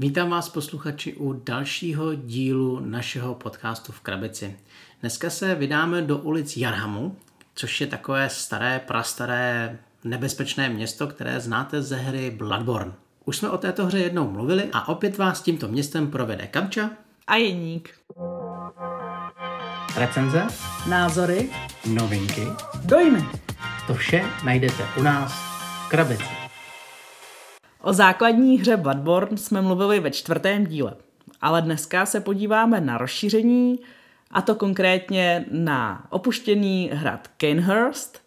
Vítám vás posluchači u dalšího dílu našeho podcastu v Krabici. Dneska se vydáme do ulic Jarhamu, což je takové staré, prastaré, nebezpečné město, které znáte ze hry Bloodborne. Už jsme o této hře jednou mluvili a opět vás tímto městem provede Kamča a Jeník. Recenze, názory, novinky, dojmy. To vše najdete u nás v Krabici. O základní hře Bloodborne jsme mluvili ve čtvrtém díle, ale dneska se podíváme na rozšíření, a to konkrétně na opuštěný hrad Kanehurst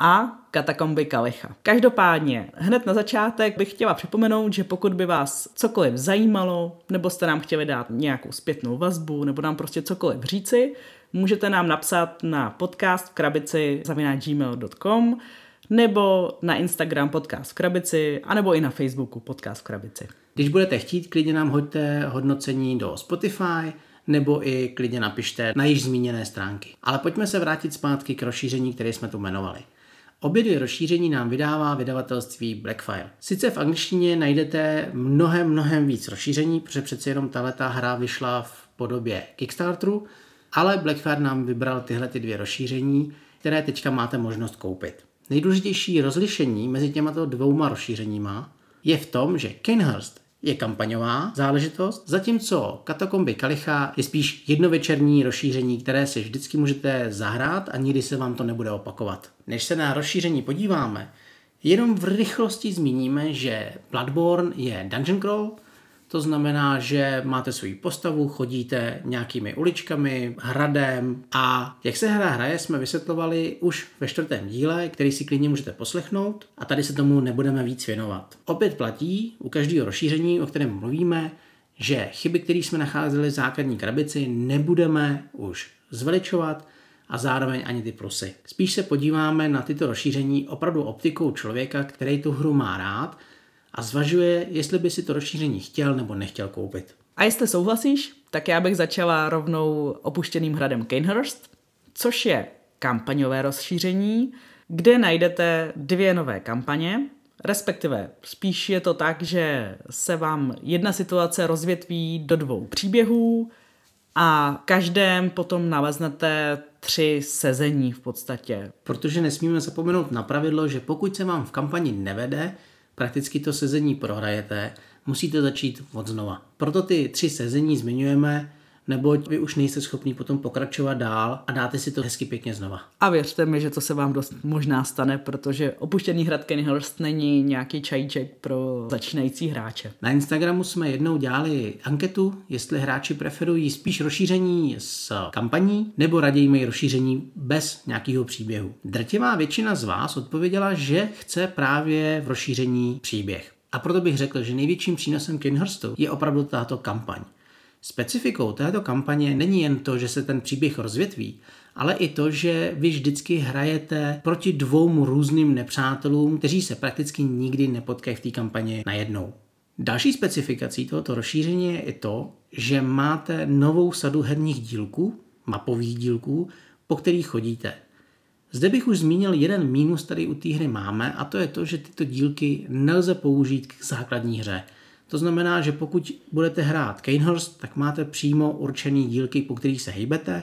a katakomby Kalicha. Každopádně, hned na začátek bych chtěla připomenout, že pokud by vás cokoliv zajímalo, nebo jste nám chtěli dát nějakou zpětnou vazbu, nebo nám prostě cokoliv říci, můžete nám napsat na podcast v krabici gmail.com nebo na Instagram podcast v krabici, anebo i na Facebooku podcast v krabici. Když budete chtít, klidně nám hoďte hodnocení do Spotify, nebo i klidně napište na již zmíněné stránky. Ale pojďme se vrátit zpátky k rozšíření, které jsme tu jmenovali. Obě dvě rozšíření nám vydává vydavatelství Blackfire. Sice v angličtině najdete mnohem, mnohem víc rozšíření, protože přece jenom tato hra vyšla v podobě Kickstarteru, ale Blackfire nám vybral tyhle ty dvě rozšíření, které teďka máte možnost koupit. Nejdůležitější rozlišení mezi těmato dvouma rozšířeníma je v tom, že Kenhurst je kampaňová záležitost, zatímco Katakomby Kalicha je spíš jednovečerní rozšíření, které si vždycky můžete zahrát a nikdy se vám to nebude opakovat. Než se na rozšíření podíváme, jenom v rychlosti zmíníme, že Bloodborne je dungeon crawl, to znamená, že máte svou postavu, chodíte nějakými uličkami, hradem a jak se hra hraje, jsme vysvětlovali už ve čtvrtém díle, který si klidně můžete poslechnout a tady se tomu nebudeme víc věnovat. Opět platí u každého rozšíření, o kterém mluvíme, že chyby, které jsme nacházeli v základní krabici, nebudeme už zveličovat a zároveň ani ty plusy. Spíš se podíváme na tyto rozšíření opravdu optikou člověka, který tu hru má rád a zvažuje, jestli by si to rozšíření chtěl nebo nechtěl koupit. A jestli souhlasíš, tak já bych začala rovnou opuštěným hradem Kanehurst, což je kampaňové rozšíření, kde najdete dvě nové kampaně, respektive spíš je to tak, že se vám jedna situace rozvětví do dvou příběhů a každém potom naleznete tři sezení v podstatě. Protože nesmíme zapomenout na pravidlo, že pokud se vám v kampani nevede, prakticky to sezení prohrajete, musíte začít od znova. Proto ty tři sezení zmiňujeme, neboť vy už nejste schopný potom pokračovat dál a dáte si to hezky pěkně znova. A věřte mi, že to se vám dost možná stane, protože opuštěný hrad Kenhurst není nějaký čajíček pro začínající hráče. Na Instagramu jsme jednou dělali anketu, jestli hráči preferují spíš rozšíření s kampaní nebo raději mají rozšíření bez nějakého příběhu. Drtivá většina z vás odpověděla, že chce právě v rozšíření příběh. A proto bych řekl, že největším přínosem Kenhurstu je opravdu tato kampaň. Specifikou této kampaně není jen to, že se ten příběh rozvětví, ale i to, že vy vždycky hrajete proti dvou různým nepřátelům, kteří se prakticky nikdy nepotkají v té kampani najednou. Další specifikací tohoto rozšíření je i to, že máte novou sadu herních dílků, mapových dílků, po kterých chodíte. Zde bych už zmínil jeden mínus, který u té hry máme, a to je to, že tyto dílky nelze použít k základní hře – to znamená, že pokud budete hrát Kanehurst, tak máte přímo určený dílky, po kterých se hejbete,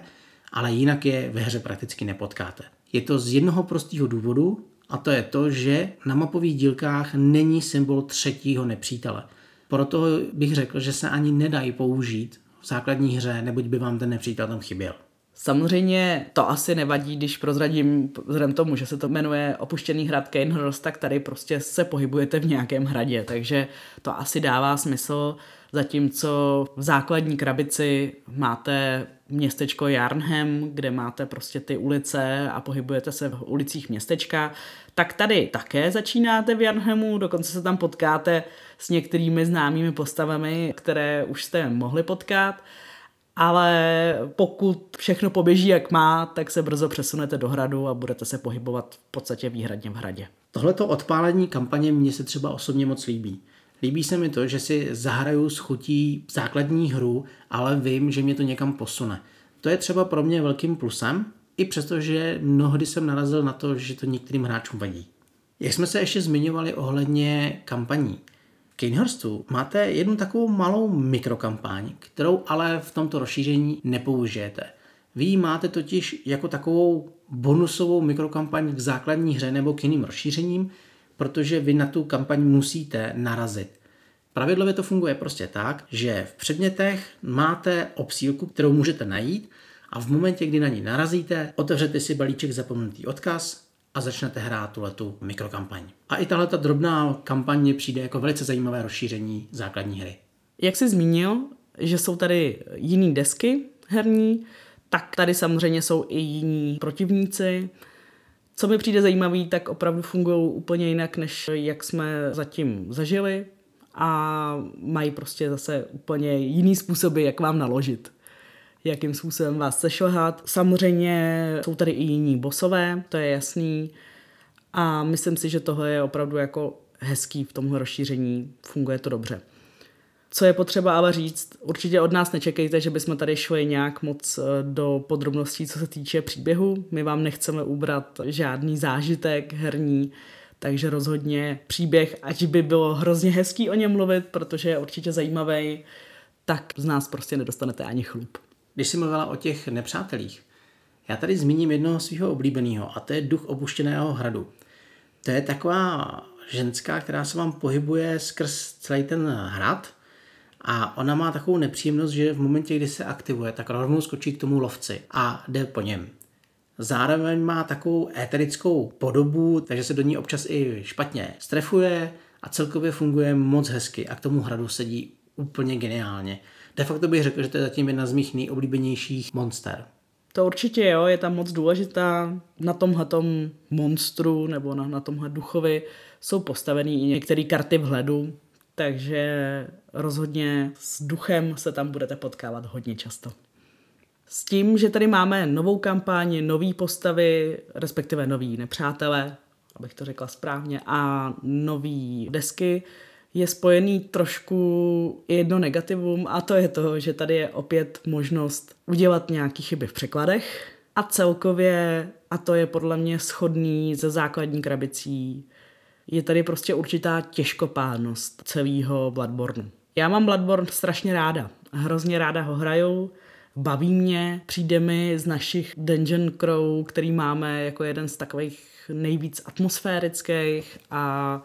ale jinak je ve hře prakticky nepotkáte. Je to z jednoho prostého důvodu, a to je to, že na mapových dílkách není symbol třetího nepřítele. Proto bych řekl, že se ani nedají použít v základní hře, neboť by vám ten nepřítel tam chyběl. Samozřejmě to asi nevadí, když prozradím vzhledem tomu, že se to jmenuje Opuštěný hrad Kanehurst, tak tady prostě se pohybujete v nějakém hradě, takže to asi dává smysl, zatímco v základní krabici máte městečko Jarnhem, kde máte prostě ty ulice a pohybujete se v ulicích městečka, tak tady také začínáte v Jarnhemu, dokonce se tam potkáte s některými známými postavami, které už jste mohli potkat ale pokud všechno poběží jak má, tak se brzo přesunete do hradu a budete se pohybovat v podstatě výhradně v hradě. Tohleto odpálení kampaně mně se třeba osobně moc líbí. Líbí se mi to, že si zahraju s chutí základní hru, ale vím, že mě to někam posune. To je třeba pro mě velkým plusem, i přestože mnohdy jsem narazil na to, že to některým hráčům vadí. Jak jsme se ještě zmiňovali ohledně kampaní, V Kanehurstu máte jednu takovou malou mikrokampaň, kterou ale v tomto rozšíření nepoužijete. Vy ji máte totiž jako takovou bonusovou mikrokampaň k základní hře nebo k jiným rozšířením, protože vy na tu kampaň musíte narazit. Pravidlově to funguje prostě tak, že v předmětech máte obsílku, kterou můžete najít a v momentě, kdy na ní narazíte, otevřete si balíček zapomenutý odkaz a začnete hrát tuhle mikrokampaň. A i tahle drobná kampaň přijde jako velice zajímavé rozšíření základní hry. Jak jsi zmínil, že jsou tady jiné desky herní, tak tady samozřejmě jsou i jiní protivníci. Co mi přijde zajímavý, tak opravdu fungují úplně jinak, než jak jsme zatím zažili a mají prostě zase úplně jiný způsoby, jak vám naložit jakým způsobem vás sešlehat. Samozřejmě jsou tady i jiní bosové, to je jasný. A myslím si, že tohle je opravdu jako hezký v tomhle rozšíření, funguje to dobře. Co je potřeba ale říct, určitě od nás nečekejte, že bychom tady šli nějak moc eh, do podrobností, co se týče příběhu. My vám nechceme ubrat žádný zážitek herní, takže rozhodně příběh, ať by bylo hrozně hezký o něm mluvit, protože je určitě zajímavý, tak z nás prostě nedostanete ani chlup. Když jsi mluvila o těch nepřátelích, já tady zmíním jednoho svého oblíbeného a to je duch opuštěného hradu. To je taková ženská, která se vám pohybuje skrz celý ten hrad a ona má takovou nepříjemnost, že v momentě, kdy se aktivuje, tak rovnou skočí k tomu lovci a jde po něm. Zároveň má takovou éterickou podobu, takže se do ní občas i špatně strefuje a celkově funguje moc hezky a k tomu hradu sedí úplně geniálně. De facto bych řekl, že to je zatím jedna z mých nejoblíbenějších monster. To určitě jo, je tam moc důležitá. Na tomhle monstru nebo na, na tomhle duchovi jsou postaveny i některé karty vhledu, takže rozhodně s duchem se tam budete potkávat hodně často. S tím, že tady máme novou kampaň, nový postavy, respektive nový nepřátelé, abych to řekla správně, a nový desky, je spojený trošku jedno negativum a to je to, že tady je opět možnost udělat nějaké chyby v překladech a celkově, a to je podle mě schodný ze základní krabicí, je tady prostě určitá těžkopádnost celého Bloodborne. Já mám Bloodborne strašně ráda. Hrozně ráda ho hraju, baví mě, přijde mi z našich Dungeon Crow, který máme jako jeden z takových nejvíc atmosférických a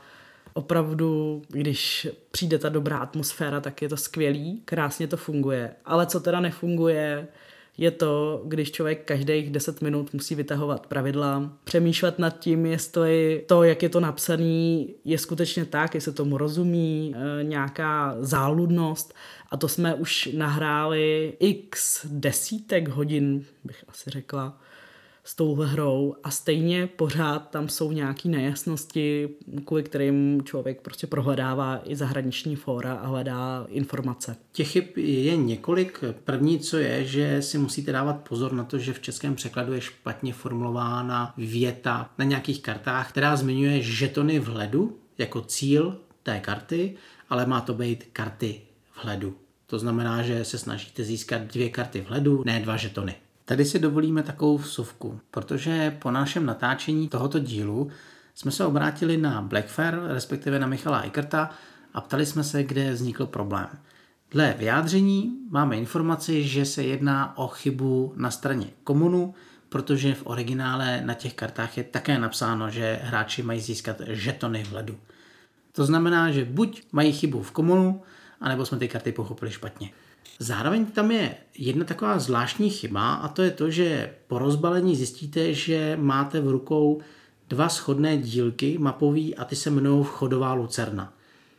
opravdu, když přijde ta dobrá atmosféra, tak je to skvělý, krásně to funguje. Ale co teda nefunguje, je to, když člověk každých 10 minut musí vytahovat pravidla, přemýšlet nad tím, jestli to, jak je to napsané, je skutečně tak, jestli tomu rozumí, e, nějaká záludnost. A to jsme už nahráli x desítek hodin, bych asi řekla, s touhle hrou a stejně pořád tam jsou nějaké nejasnosti, kvůli kterým člověk prostě prohledává i zahraniční fóra a hledá informace. Těch chyb je několik. První, co je, že si musíte dávat pozor na to, že v českém překladu je špatně formulována věta na nějakých kartách, která zmiňuje žetony vhledu jako cíl té karty, ale má to být karty vhledu. To znamená, že se snažíte získat dvě karty vhledu, ne dva žetony. Tady si dovolíme takovou vsuvku, protože po našem natáčení tohoto dílu jsme se obrátili na Blackfair, respektive na Michala Ikerta a ptali jsme se, kde vznikl problém. Dle vyjádření máme informaci, že se jedná o chybu na straně komunu, protože v originále na těch kartách je také napsáno, že hráči mají získat žetony v ledu. To znamená, že buď mají chybu v komunu, anebo jsme ty karty pochopili špatně. Zároveň tam je jedna taková zvláštní chyba a to je to, že po rozbalení zjistíte, že máte v rukou dva schodné dílky mapový a ty se jmenují vchodová lucerna.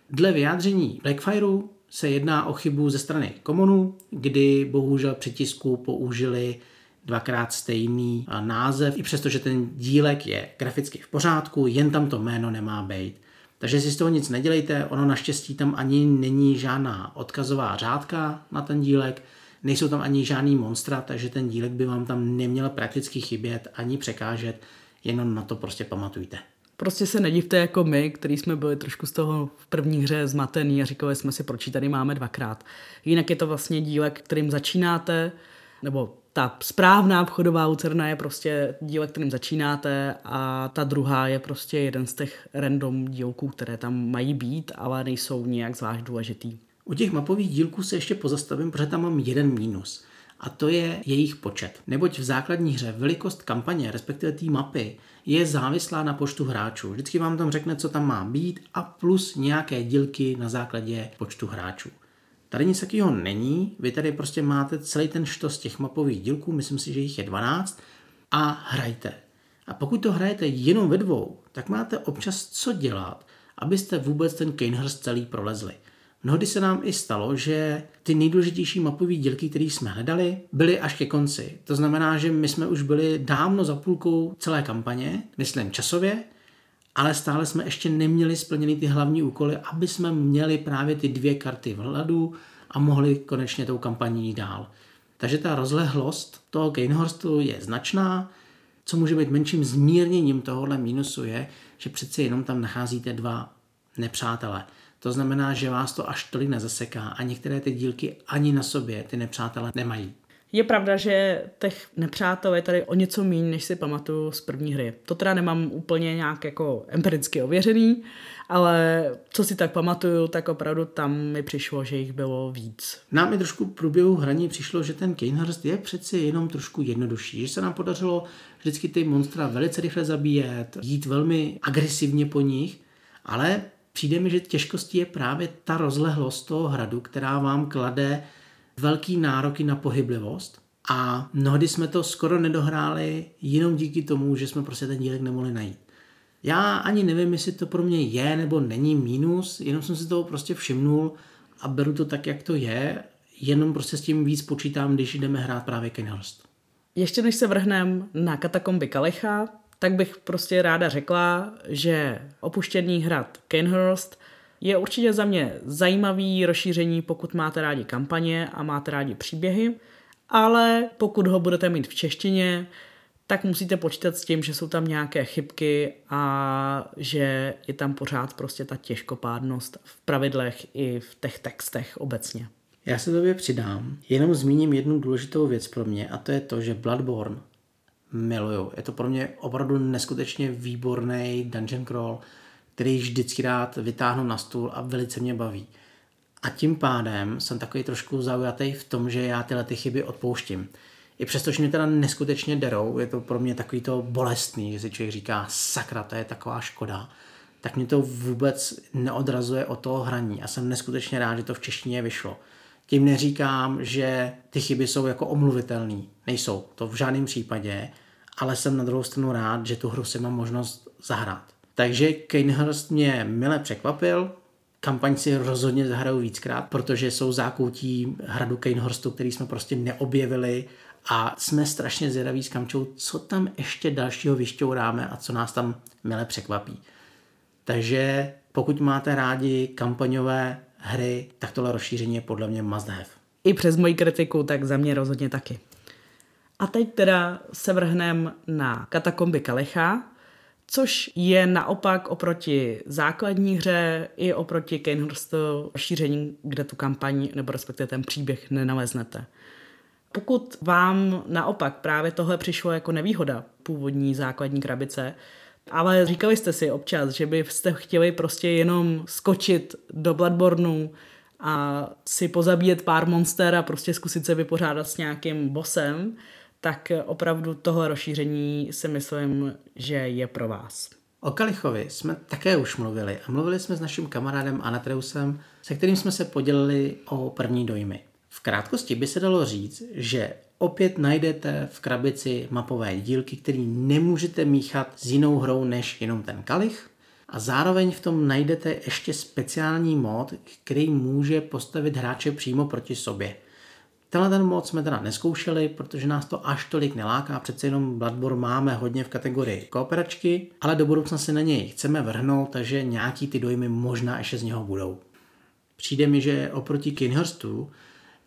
Dle vyjádření Blackfireu se jedná o chybu ze strany komunu, kdy bohužel při tisku použili dvakrát stejný název, i přestože ten dílek je graficky v pořádku, jen tam to jméno nemá být. Takže si z toho nic nedělejte, ono naštěstí tam ani není žádná odkazová řádka na ten dílek, nejsou tam ani žádný monstra, takže ten dílek by vám tam neměl prakticky chybět ani překážet, jenom na to prostě pamatujte. Prostě se nedivte jako my, který jsme byli trošku z toho v první hře zmatený a říkali jsme si, proč tady máme dvakrát. Jinak je to vlastně dílek, kterým začínáte nebo ta správná obchodová lucerna je prostě díl, kterým začínáte a ta druhá je prostě jeden z těch random dílků, které tam mají být, ale nejsou nějak zvlášť důležitý. U těch mapových dílků se ještě pozastavím, protože tam mám jeden mínus. A to je jejich počet. Neboť v základní hře velikost kampaně, respektive té mapy, je závislá na počtu hráčů. Vždycky vám tam řekne, co tam má být a plus nějaké dílky na základě počtu hráčů. Tady nic takového není, vy tady prostě máte celý ten štos těch mapových dílků, myslím si, že jich je 12, a hrajte. A pokud to hrajete jenom ve dvou, tak máte občas co dělat, abyste vůbec ten Kanehurst celý prolezli. Mnohdy se nám i stalo, že ty nejdůležitější mapové dílky, které jsme hledali, byly až ke konci. To znamená, že my jsme už byli dávno za půlkou celé kampaně, myslím časově, ale stále jsme ještě neměli splněny ty hlavní úkoly, aby jsme měli právě ty dvě karty v hladu a mohli konečně tou kampaní dál. Takže ta rozlehlost toho Gainhorstu je značná, co může být menším zmírněním tohohle mínusu je, že přeci jenom tam nacházíte dva nepřátelé. To znamená, že vás to až tolik nezaseká a některé ty dílky ani na sobě ty nepřátelé nemají. Je pravda, že těch nepřátel je tady o něco méně, než si pamatuju z první hry. To teda nemám úplně nějak jako empiricky ověřený, ale co si tak pamatuju, tak opravdu tam mi přišlo, že jich bylo víc. Nám i trošku v průběhu hraní přišlo, že ten Kanehurst je přeci jenom trošku jednodušší, že se nám podařilo vždycky ty monstra velice rychle zabíjet, jít velmi agresivně po nich, ale přijde mi, že těžkostí je právě ta rozlehlost toho hradu, která vám klade velký nároky na pohyblivost a mnohdy jsme to skoro nedohráli jenom díky tomu, že jsme prostě ten dílek nemohli najít. Já ani nevím, jestli to pro mě je nebo není mínus, jenom jsem si toho prostě všimnul a beru to tak, jak to je, jenom prostě s tím víc počítám, když jdeme hrát právě Kenhurst. Ještě než se vrhneme na katakomby Kalecha, tak bych prostě ráda řekla, že opuštěný hrad Kenhurst je určitě za mě zajímavý rozšíření, pokud máte rádi kampaně a máte rádi příběhy, ale pokud ho budete mít v češtině, tak musíte počítat s tím, že jsou tam nějaké chybky a že je tam pořád prostě ta těžkopádnost v pravidlech i v těch textech obecně. Já se tobě přidám, jenom zmíním jednu důležitou věc pro mě a to je to, že Bloodborne miluju. Je to pro mě opravdu neskutečně výborný dungeon crawl, který vždycky rád vytáhnu na stůl a velice mě baví. A tím pádem jsem takový trošku zaujatý v tom, že já tyhle ty chyby odpouštím. I přesto, že mě teda neskutečně derou, je to pro mě takový to bolestný, že si člověk říká, sakra, to je taková škoda, tak mě to vůbec neodrazuje od toho hraní a jsem neskutečně rád, že to v češtině vyšlo. Tím neříkám, že ty chyby jsou jako omluvitelné. Nejsou, to v žádném případě, ale jsem na druhou stranu rád, že tu hru si mám možnost zahrát. Takže Kanehurst mě mile překvapil, kampaň si rozhodně zahraju víckrát, protože jsou zákoutí hradu Kanehurstu, který jsme prostě neobjevili a jsme strašně zvědaví s Kamčou, co tam ještě dalšího vyšťouráme a co nás tam mile překvapí. Takže pokud máte rádi kampaňové hry, tak tohle rozšíření je podle mě must have. I přes moji kritiku, tak za mě rozhodně taky. A teď teda se vrhnem na katakomby Kalecha, což je naopak oproti základní hře i oproti Kanehurstu rozšíření, kde tu kampaň nebo respektive ten příběh nenaleznete. Pokud vám naopak právě tohle přišlo jako nevýhoda původní základní krabice, ale říkali jste si občas, že byste chtěli prostě jenom skočit do Bloodborneu a si pozabíjet pár monster a prostě zkusit se vypořádat s nějakým bossem, tak opravdu tohle rozšíření si myslím, že je pro vás. O Kalichovi jsme také už mluvili a mluvili jsme s naším kamarádem Anatreusem, se kterým jsme se podělili o první dojmy. V krátkosti by se dalo říct, že opět najdete v krabici mapové dílky, které nemůžete míchat s jinou hrou než jenom ten kalich. A zároveň v tom najdete ještě speciální mod, který může postavit hráče přímo proti sobě. Tenhle ten mod jsme teda neskoušeli, protože nás to až tolik neláká, přece jenom Bloodborne máme hodně v kategorii kooperačky, ale do budoucna se na něj chceme vrhnout, takže nějaký ty dojmy možná ještě z něho budou. Přijde mi, že oproti Kinhurstu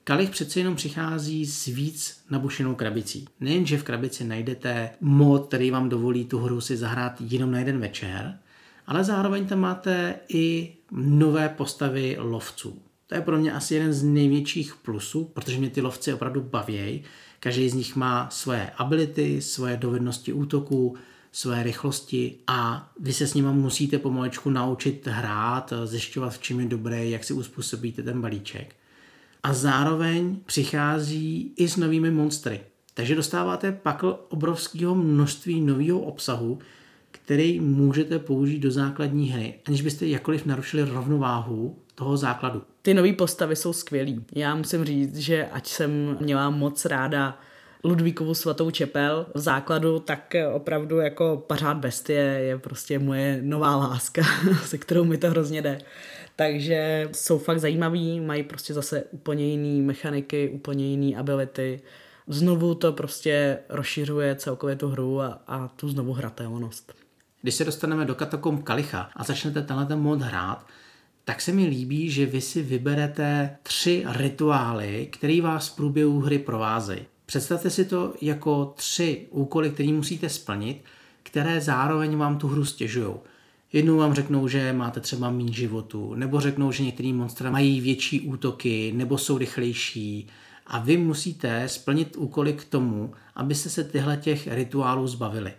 Kalich přece jenom přichází s víc nabušenou krabicí. Nejenže v krabici najdete mod, který vám dovolí tu hru si zahrát jenom na jeden večer, ale zároveň tam máte i nové postavy lovců. To je pro mě asi jeden z největších plusů, protože mě ty lovci opravdu baví. Každý z nich má svoje ability, svoje dovednosti útoku, své rychlosti a vy se s nimi musíte pomalečku naučit hrát, zjišťovat, v čem je dobré, jak si uspůsobíte ten balíček. A zároveň přichází i s novými monstry. Takže dostáváte pakl obrovského množství nového obsahu, který můžete použít do základní hry, aniž byste jakkoliv narušili rovnováhu toho základu. Ty nové postavy jsou skvělý. Já musím říct, že ať jsem měla moc ráda Ludvíkovu svatou čepel v základu, tak opravdu jako pařád bestie je prostě moje nová láska, se kterou mi to hrozně jde. Takže jsou fakt zajímaví, mají prostě zase úplně jiný mechaniky, úplně jiný ability. Znovu to prostě rozšiřuje celkově tu hru a, a tu znovu hratelnost. Když se dostaneme do katakomb Kalicha a začnete tenhle mod hrát, tak se mi líbí, že vy si vyberete tři rituály, které vás v průběhu hry provázejí. Představte si to jako tři úkoly, které musíte splnit, které zároveň vám tu hru stěžují. Jednou vám řeknou, že máte třeba méně životu, nebo řeknou, že některý monstra mají větší útoky, nebo jsou rychlejší. A vy musíte splnit úkoly k tomu, abyste se tyhle těch rituálů zbavili.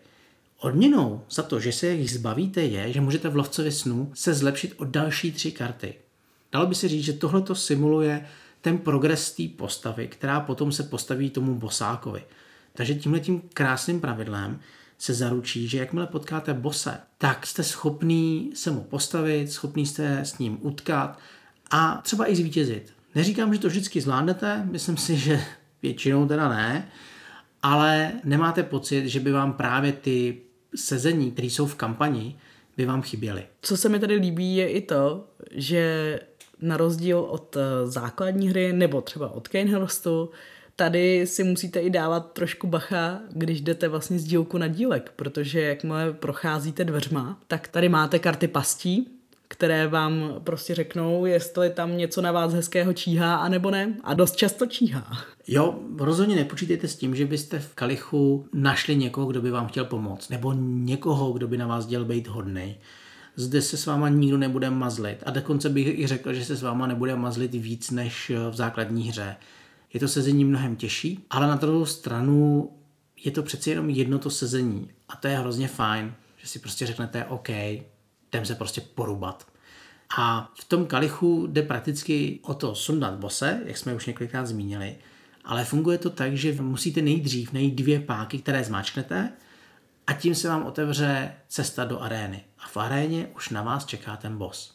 Odměnou za to, že se jich zbavíte, je, že můžete v lovcovi snů se zlepšit o další tři karty. Dalo by se říct, že tohle to simuluje ten progres té postavy, která potom se postaví tomu bosákovi. Takže tímhle tím krásným pravidlem se zaručí, že jakmile potkáte bose, tak jste schopný se mu postavit, schopný jste s ním utkat a třeba i zvítězit. Neříkám, že to vždycky zvládnete, myslím si, že většinou teda ne, ale nemáte pocit, že by vám právě ty sezení, které jsou v kampani, by vám chyběly. Co se mi tady líbí, je i to, že na rozdíl od eh, základní hry nebo třeba od Kanehurstu, tady si musíte i dávat trošku bacha, když jdete vlastně z dílku na dílek, protože jakmile procházíte dveřma, tak tady máte karty pastí, které vám prostě řeknou, jestli tam něco na vás hezkého číhá, anebo ne. A dost často číhá. Jo, rozhodně nepočítejte s tím, že byste v kalichu našli někoho, kdo by vám chtěl pomoct, nebo někoho, kdo by na vás dělal být hodnej. Zde se s váma nikdo nebude mazlit. A dokonce bych i řekl, že se s váma nebude mazlit víc než v základní hře. Je to sezení mnohem těžší, ale na druhou stranu je to přeci jenom jedno to sezení. A to je hrozně fajn, že si prostě řeknete, OK, jdem se prostě porubat. A v tom kalichu jde prakticky o to sundat bose, jak jsme už několikrát zmínili, ale funguje to tak, že musíte nejdřív najít dvě páky, které zmáčknete a tím se vám otevře cesta do arény. A v aréně už na vás čeká ten boss.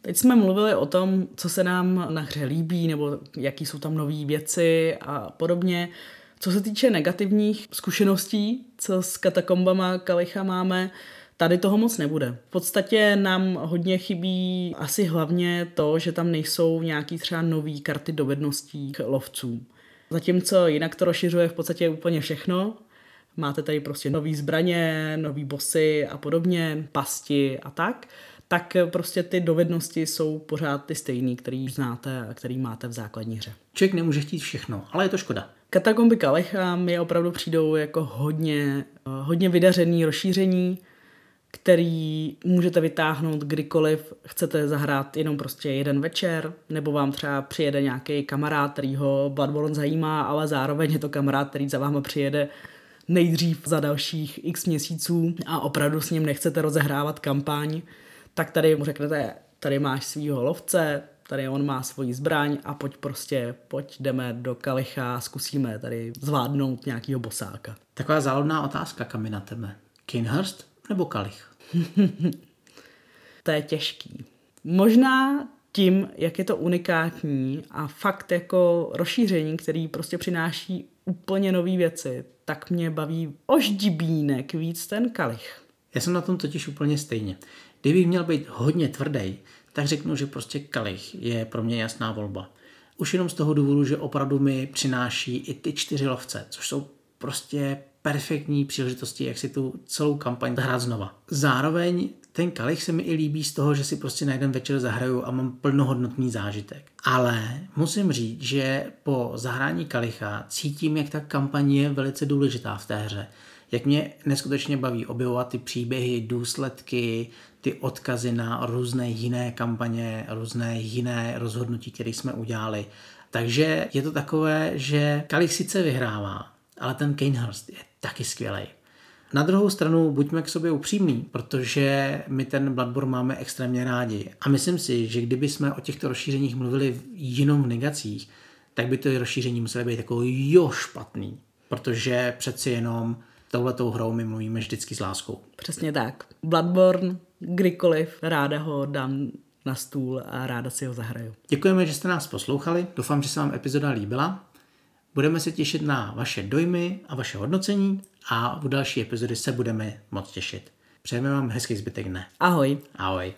Teď jsme mluvili o tom, co se nám na hře líbí, nebo jaký jsou tam nové věci a podobně. Co se týče negativních zkušeností, co s katakombama Kalicha máme, Tady toho moc nebude. V podstatě nám hodně chybí asi hlavně to, že tam nejsou nějaký třeba nový karty dovedností lovců. Zatímco jinak to rozšiřuje v podstatě úplně všechno. Máte tady prostě nový zbraně, nový bossy a podobně, pasti a tak tak prostě ty dovednosti jsou pořád ty stejný, který znáte a který máte v základní hře. Člověk nemůže chtít všechno, ale je to škoda. Katakomby Kalecha mi opravdu přijdou jako hodně, hodně vydařený rozšíření, který můžete vytáhnout kdykoliv chcete zahrát jenom prostě jeden večer, nebo vám třeba přijede nějaký kamarád, který ho Bloodborne zajímá, ale zároveň je to kamarád, který za váma přijede nejdřív za dalších x měsíců a opravdu s ním nechcete rozehrávat kampaň, tak tady mu řeknete, tady máš svýho lovce, tady on má svoji zbraň a pojď prostě, pojď jdeme do Kalicha, zkusíme tady zvládnout nějakýho bosáka. Taková záludná otázka, kam na. Kinhurst nebo Kalich? to je těžký. Možná tím, jak je to unikátní a fakt jako rozšíření, který prostě přináší úplně nové věci, tak mě baví oždibínek víc ten kalich. Já jsem na tom totiž úplně stejně. Kdybych měl být hodně tvrdý, tak řeknu, že prostě kalich je pro mě jasná volba. Už jenom z toho důvodu, že opravdu mi přináší i ty čtyři lovce, což jsou prostě perfektní příležitosti, jak si tu celou kampaň hrát znova. Zároveň ten kalich se mi i líbí z toho, že si prostě na jeden večer zahraju a mám plnohodnotný zážitek. Ale musím říct, že po zahrání kalicha cítím, jak ta kampaň je velice důležitá v té hře. Jak mě neskutečně baví objevovat ty příběhy, důsledky, ty odkazy na různé jiné kampaně, různé jiné rozhodnutí, které jsme udělali. Takže je to takové, že Kalich sice vyhrává, ale ten Kanehurst je taky skvělý. Na druhou stranu buďme k sobě upřímní, protože my ten Bloodborne máme extrémně rádi. A myslím si, že kdyby jsme o těchto rozšířeních mluvili jenom v negacích, tak by to rozšíření muselo být jako jo špatný. Protože přeci jenom touhletou hrou my mluvíme vždycky s láskou. Přesně tak. Bloodborne, kdykoliv, ráda ho dám na stůl a ráda si ho zahraju. Děkujeme, že jste nás poslouchali. Doufám, že se vám epizoda líbila. Budeme se těšit na vaše dojmy a vaše hodnocení a v další epizody se budeme moc těšit. Přejeme vám hezký zbytek dne. Ahoj. Ahoj.